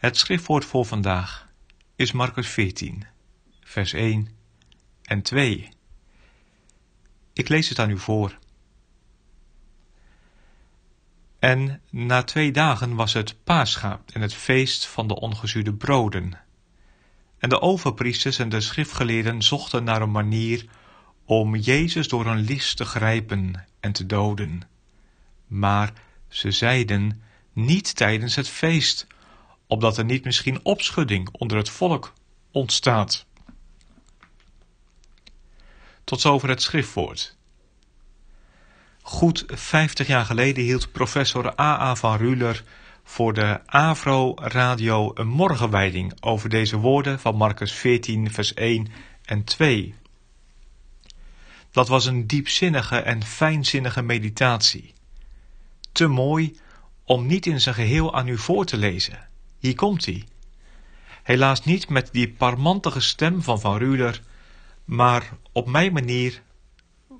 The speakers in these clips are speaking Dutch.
Het schriftwoord voor vandaag is Marcus 14, vers 1 en 2. Ik lees het aan u voor. En na twee dagen was het Paascha en het feest van de ongezuurde broden. En de overpriesters en de schriftgeleerden zochten naar een manier om Jezus door een list te grijpen en te doden. Maar ze zeiden niet tijdens het feest, opdat er niet misschien opschudding onder het volk ontstaat. Tot zover het schriftwoord. Goed vijftig jaar geleden hield professor A.A. van Ruler voor de Avro Radio een morgenwijding over deze woorden van Marcus 14, vers 1 en 2. Dat was een diepzinnige en fijnzinnige meditatie. Te mooi om niet in zijn geheel aan u voor te lezen. Hier komt hij. Helaas niet met die parmantige stem van Van Ruler, maar op mijn manier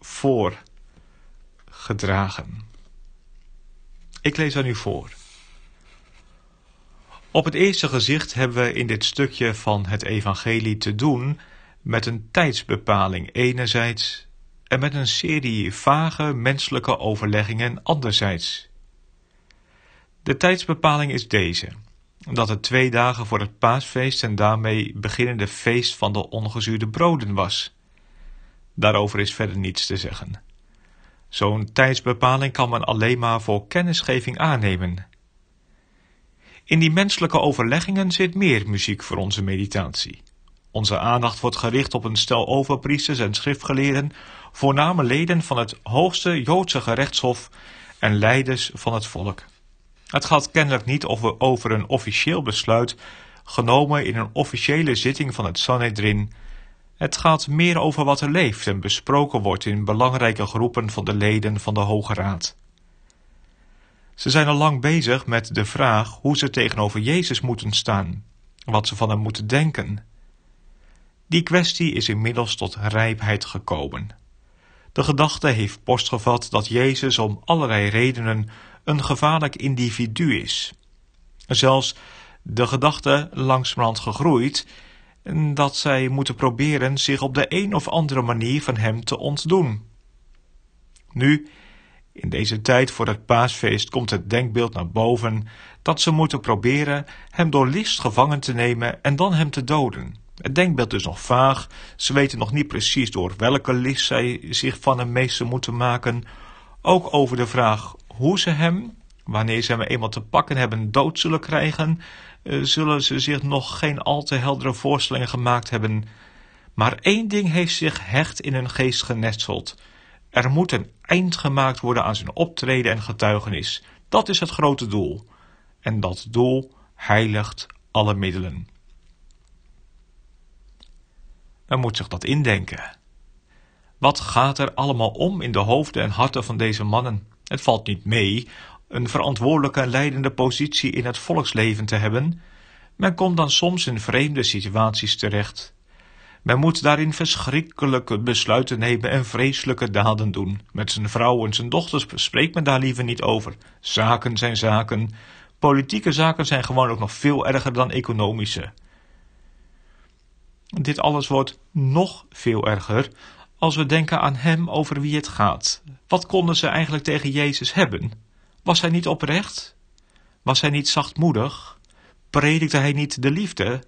voorgedragen. Ik lees aan u voor. Op het eerste gezicht hebben we in dit stukje van het evangelie te doen met een tijdsbepaling enerzijds en met een serie vage menselijke overleggingen anderzijds. De tijdsbepaling is deze: dat het twee dagen voor het paasfeest en daarmee beginnende feest van de ongezuurde broden was. Daarover is verder niets te zeggen. Zo'n tijdsbepaling kan men alleen maar voor kennisgeving aannemen. In die menselijke overleggingen zit meer muziek voor onze meditatie. Onze aandacht wordt gericht op een stel overpriesters en schriftgeleerden, voorname leden van het hoogste Joodse gerechtshof en leiders van het volk. Het gaat kennelijk niet over een officieel besluit genomen in een officiële zitting van het Sanhedrin. Het gaat meer over wat er leeft en besproken wordt in belangrijke groepen van de leden van de Hoge Raad. Ze zijn al lang bezig met de vraag hoe ze tegenover Jezus moeten staan, wat ze van hem moeten denken. Die kwestie is inmiddels tot rijpheid gekomen. De gedachte heeft post gevat dat Jezus om allerlei redenen een gevaarlijk individu is. Zelfs de gedachte langzamerhand gegroeid dat zij moeten proberen zich op de een of andere manier van hem te ontdoen. Nu, in deze tijd voor het paasfeest komt het denkbeeld naar boven dat ze moeten proberen hem door list gevangen te nemen en dan hem te doden. Het denkbeeld is nog vaag, ze weten nog niet precies door welke list zij zich van hem meester moeten maken. Ook over de vraag hoe ze hem, wanneer ze hem eenmaal te pakken hebben, dood zullen krijgen, eh, zullen ze zich nog geen al te heldere voorstellingen gemaakt hebben. Maar één ding heeft zich hecht in hun geest genetseld. Er moet een eind gemaakt worden aan zijn optreden en getuigenis. Dat is het grote doel. En dat doel heiligt alle middelen. Men moet zich dat indenken. Wat gaat er allemaal om in de hoofden en harten van deze mannen? Het valt niet mee een verantwoordelijke en leidende positie in het volksleven te hebben. Men komt dan soms in vreemde situaties terecht. Men moet daarin verschrikkelijke besluiten nemen en vreselijke daden doen. Met zijn vrouw en zijn dochters spreekt men daar liever niet over. Zaken zijn zaken. Politieke zaken zijn gewoon ook nog veel erger dan economische. Dit alles wordt nog veel erger als we denken aan hem over wie het gaat. Wat konden ze eigenlijk tegen Jezus hebben? Was hij niet oprecht? Was hij niet zachtmoedig? Predikte hij niet de liefde?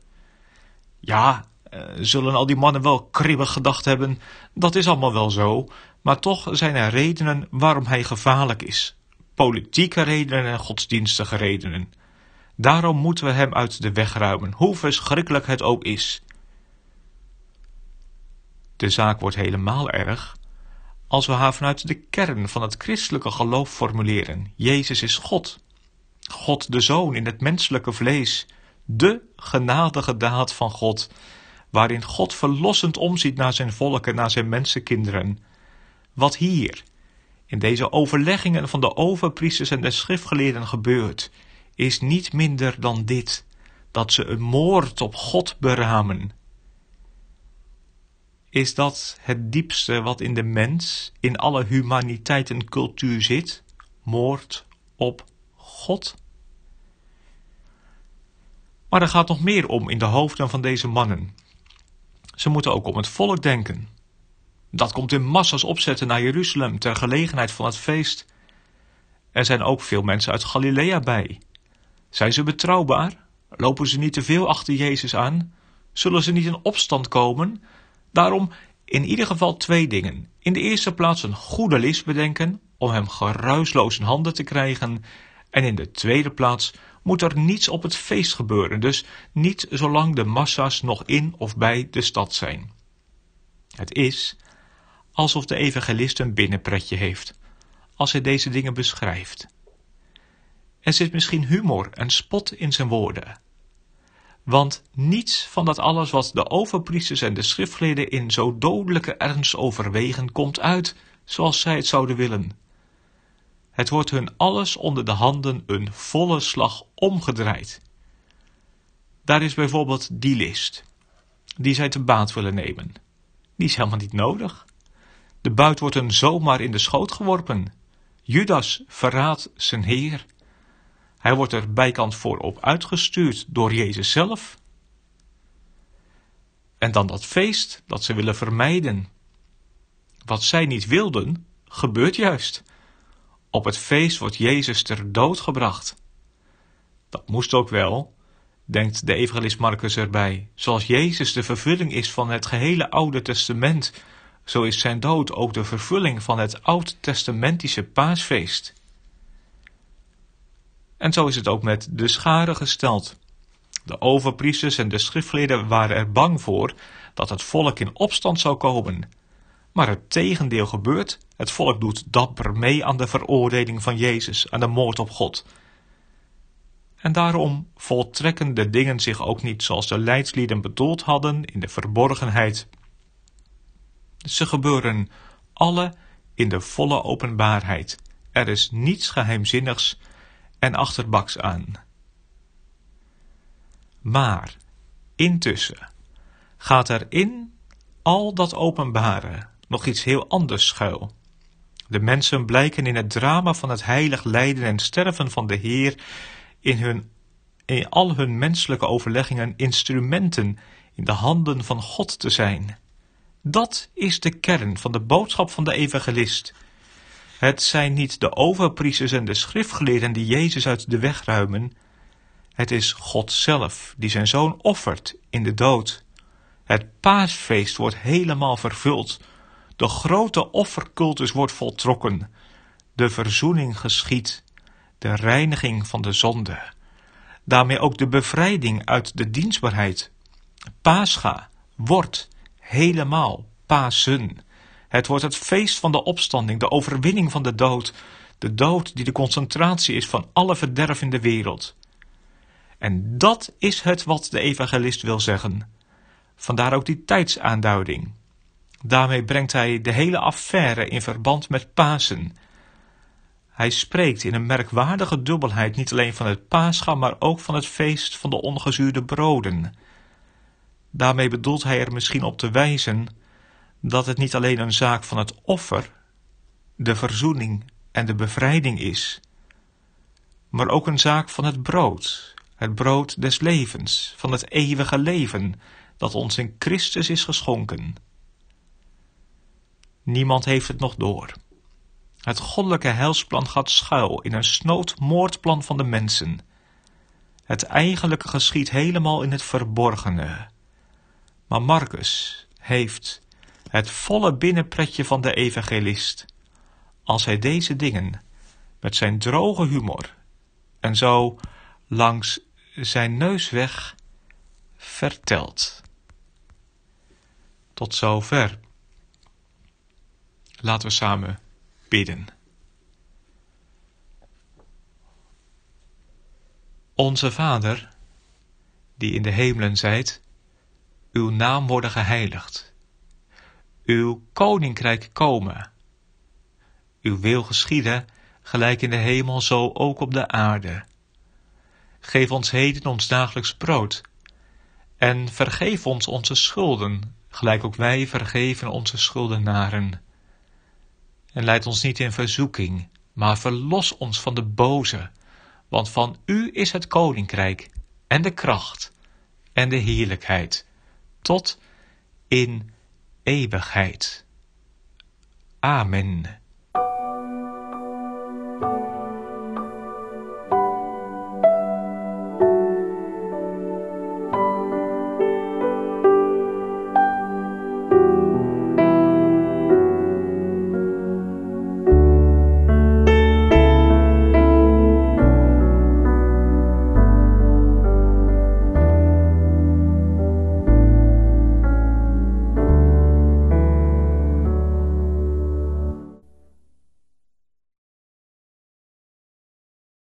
Ja, eh, zullen al die mannen wel kribbig gedacht hebben, dat is allemaal wel zo, maar toch zijn er redenen waarom hij gevaarlijk is. Politieke redenen en godsdienstige redenen. Daarom moeten we hem uit de weg ruimen, hoe verschrikkelijk het ook is. De zaak wordt helemaal erg als we haar vanuit de kern van het christelijke geloof formuleren. Jezus is God. God de Zoon in het menselijke vlees, De genadige daad van God, waarin God verlossend omziet naar zijn volken, naar zijn mensenkinderen. Wat hier, in deze overleggingen van de overpriesters en de schriftgeleerden gebeurt, is niet minder dan dit: dat ze een moord op God beramen. Is dat het diepste wat in de mens, in alle humaniteit en cultuur zit? Moord op God? Maar er gaat nog meer om in de hoofden van deze mannen. Ze moeten ook om het volk denken. Dat komt in massa's opzetten naar Jeruzalem ter gelegenheid van het feest. Er zijn ook veel mensen uit Galilea bij. Zijn ze betrouwbaar? Lopen ze niet te veel achter Jezus aan? Zullen ze niet in opstand komen? Daarom in ieder geval twee dingen. In de eerste plaats een goede list bedenken om hem geruisloos in handen te krijgen. En in de tweede plaats moet er niets op het feest gebeuren, dus niet zolang de massa's nog in of bij de stad zijn. Het is alsof de evangelist een binnenpretje heeft, als hij deze dingen beschrijft. Er zit misschien humor en spot in zijn woorden. Want niets van dat alles wat de overpriesters en de schriftgeleerden in zo dodelijke ernst overwegen, komt uit zoals zij het zouden willen. Het wordt hun alles onder de handen een volle slag omgedraaid. Daar is bijvoorbeeld die list, die zij te baat willen nemen. Die is helemaal niet nodig. De buit wordt hun zomaar in de schoot geworpen. Judas verraadt zijn Heer. Hij wordt er bijkant voor op uitgestuurd door Jezus zelf. En dan dat feest dat ze willen vermijden. Wat zij niet wilden, gebeurt juist. Op het feest wordt Jezus ter dood gebracht. Dat moest ook wel, denkt de evangelist Marcus erbij. Zoals Jezus de vervulling is van het gehele Oude Testament, zo is zijn dood ook de vervulling van het Oud-testamentische paasfeest. En zo is het ook met de scharen gesteld. De overpriesters en de schriftleerden waren er bang voor dat het volk in opstand zou komen. Maar het tegendeel gebeurt. Het volk doet dapper mee aan de veroordeling van Jezus, aan de moord op God. En daarom voltrekken de dingen zich ook niet zoals de leidslieden bedoeld hadden in de verborgenheid. Ze gebeuren alle in de volle openbaarheid. Er is niets geheimzinnigs en achterbaks aan. Maar intussen gaat er in al dat openbare nog iets heel anders schuil. De mensen blijken in het drama van het heilig lijden en sterven van de Heer in, hun, in al hun menselijke overleggingen instrumenten in de handen van God te zijn. Dat is de kern van de boodschap van de evangelist. Het zijn niet de overpriesters en de schriftgeleerden die Jezus uit de weg ruimen. Het is God zelf die zijn zoon offert in de dood. Het paasfeest wordt helemaal vervuld. De grote offercultus wordt voltrokken. De verzoening geschiet. De reiniging van de zonde. Daarmee ook de bevrijding uit de dienstbaarheid. Pascha wordt helemaal Pasen. Het wordt het feest van de opstanding, de overwinning van de dood. De dood die de concentratie is van alle verderf in de wereld. En dat is het wat de evangelist wil zeggen. Vandaar ook die tijdsaanduiding. Daarmee brengt hij de hele affaire in verband met Pasen. Hij spreekt in een merkwaardige dubbelheid niet alleen van het paascha, maar ook van het feest van de ongezuurde broden. Daarmee bedoelt hij er misschien op te wijzen dat het niet alleen een zaak van het offer, de verzoening en de bevrijding is, maar ook een zaak van het brood, het brood des levens, van het eeuwige leven dat ons in Christus is geschonken. Niemand heeft het nog door. Het goddelijke heilsplan gaat schuil in een snood moordplan van de mensen. Het eigenlijke geschiet helemaal in het verborgene. Maar Marcus heeft het volle binnenpretje van de evangelist, als hij deze dingen met zijn droge humor en zo langs zijn neus weg vertelt. Tot zover. Laten we samen bidden. Onze Vader, die in de hemelen zijt, uw naam worden geheiligd. Uw koninkrijk komen. Uw wil geschieden, gelijk in de hemel, zo ook op de aarde. Geef ons heden ons dagelijks brood. En vergeef ons onze schulden, gelijk ook wij vergeven onze schuldenaren. En leid ons niet in verzoeking, maar verlos ons van de boze, want van u is het koninkrijk en de kracht en de heerlijkheid tot in eeuwigheid. Amen.